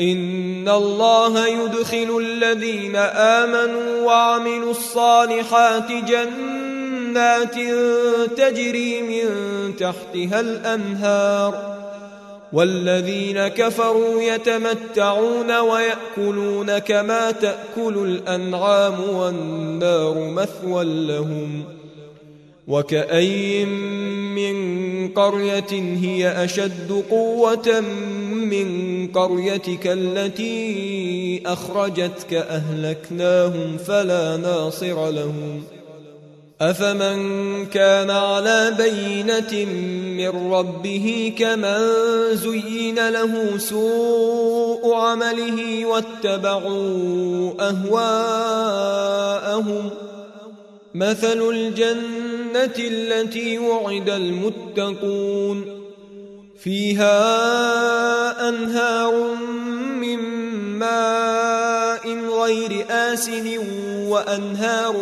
ان الله يدخل الذين امنوا وعملوا الصالحات جنات تجري من تحتها الانهار والذين كفروا يتمتعون وياكلون كما تاكل الانعام والنار مثوى لهم وكأي من قرية هي أشد قوة من قريتك التي أخرجتك أهلكناهم فلا ناصر لهم. أفمن كان على بينة من ربه كمن زين له سوء عمله واتبعوا أهواءهم. مثل الجنة التي وعد المتقون. فيها أنهار من ماء غير آسن وأنهار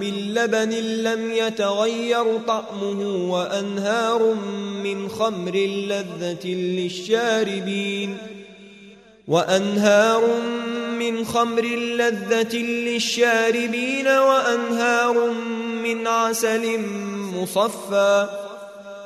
من لبن لم يتغير طعمه وأنهار من خمر لذة للشاربين وأنهار من خمر لذة للشاربين وأنهار من عسل مصفى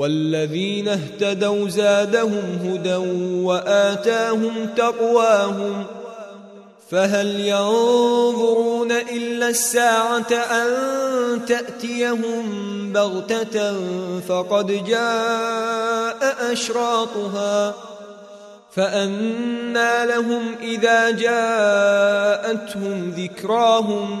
والذين اهتدوا زادهم هدى وآتاهم تقواهم فهل ينظرون إلا الساعة أن تأتيهم بغتة فقد جاء أشراطها فأنى لهم إذا جاءتهم ذكراهم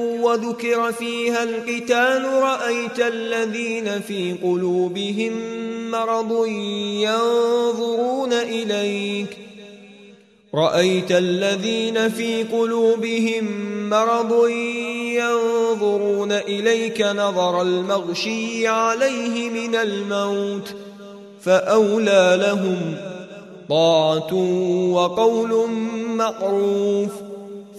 وذكر فيها القتال رأيت الذين في قلوبهم مرض ينظرون إليك. رأيت الذين في قلوبهم مرض ينظرون إليك نظر المغشي عليه من الموت فأولى لهم طاعة وقول معروف.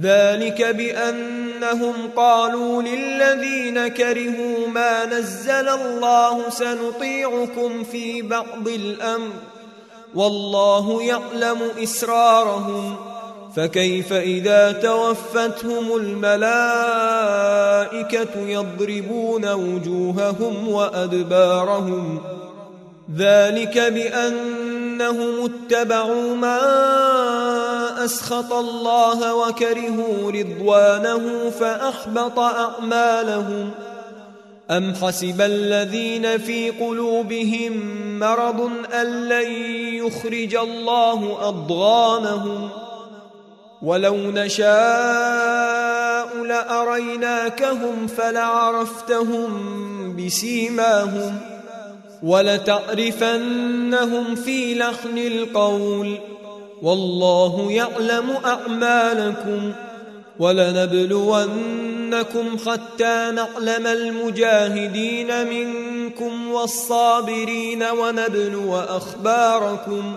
ذلك بأنهم قالوا للذين كرهوا ما نزل الله سنطيعكم في بعض الأمر والله يعلم إسرارهم فكيف إذا توفتهم الملائكة يضربون وجوههم وأدبارهم ذلك بانهم اتبعوا ما أسخط الله وكرهوا رضوانه فأحبط أعمالهم. أم حسب الذين في قلوبهم مرض أن لن يخرج الله أضغانهم؟ ولو نشاء لأريناكهم فلعرفتهم بسيماهم. ولتعرفنهم في لحن القول. والله يعلم أعمالكم ولنبلونكم حتى نعلم المجاهدين منكم والصابرين ونبلو أخباركم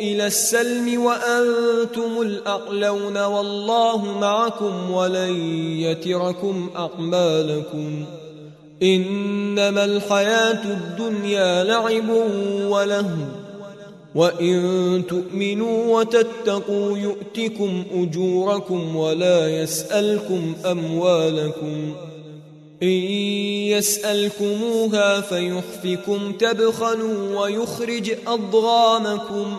إلى السلم وأنتم الاعلون والله معكم ولن يتركم اعمالكم إنما الحياة الدنيا لعب وله وإن تؤمنوا وتتقوا يؤتكم أجوركم ولا يسألكم أموالكم. إن يسألكموها فيحفكم تبخلوا ويخرج أضغامكم.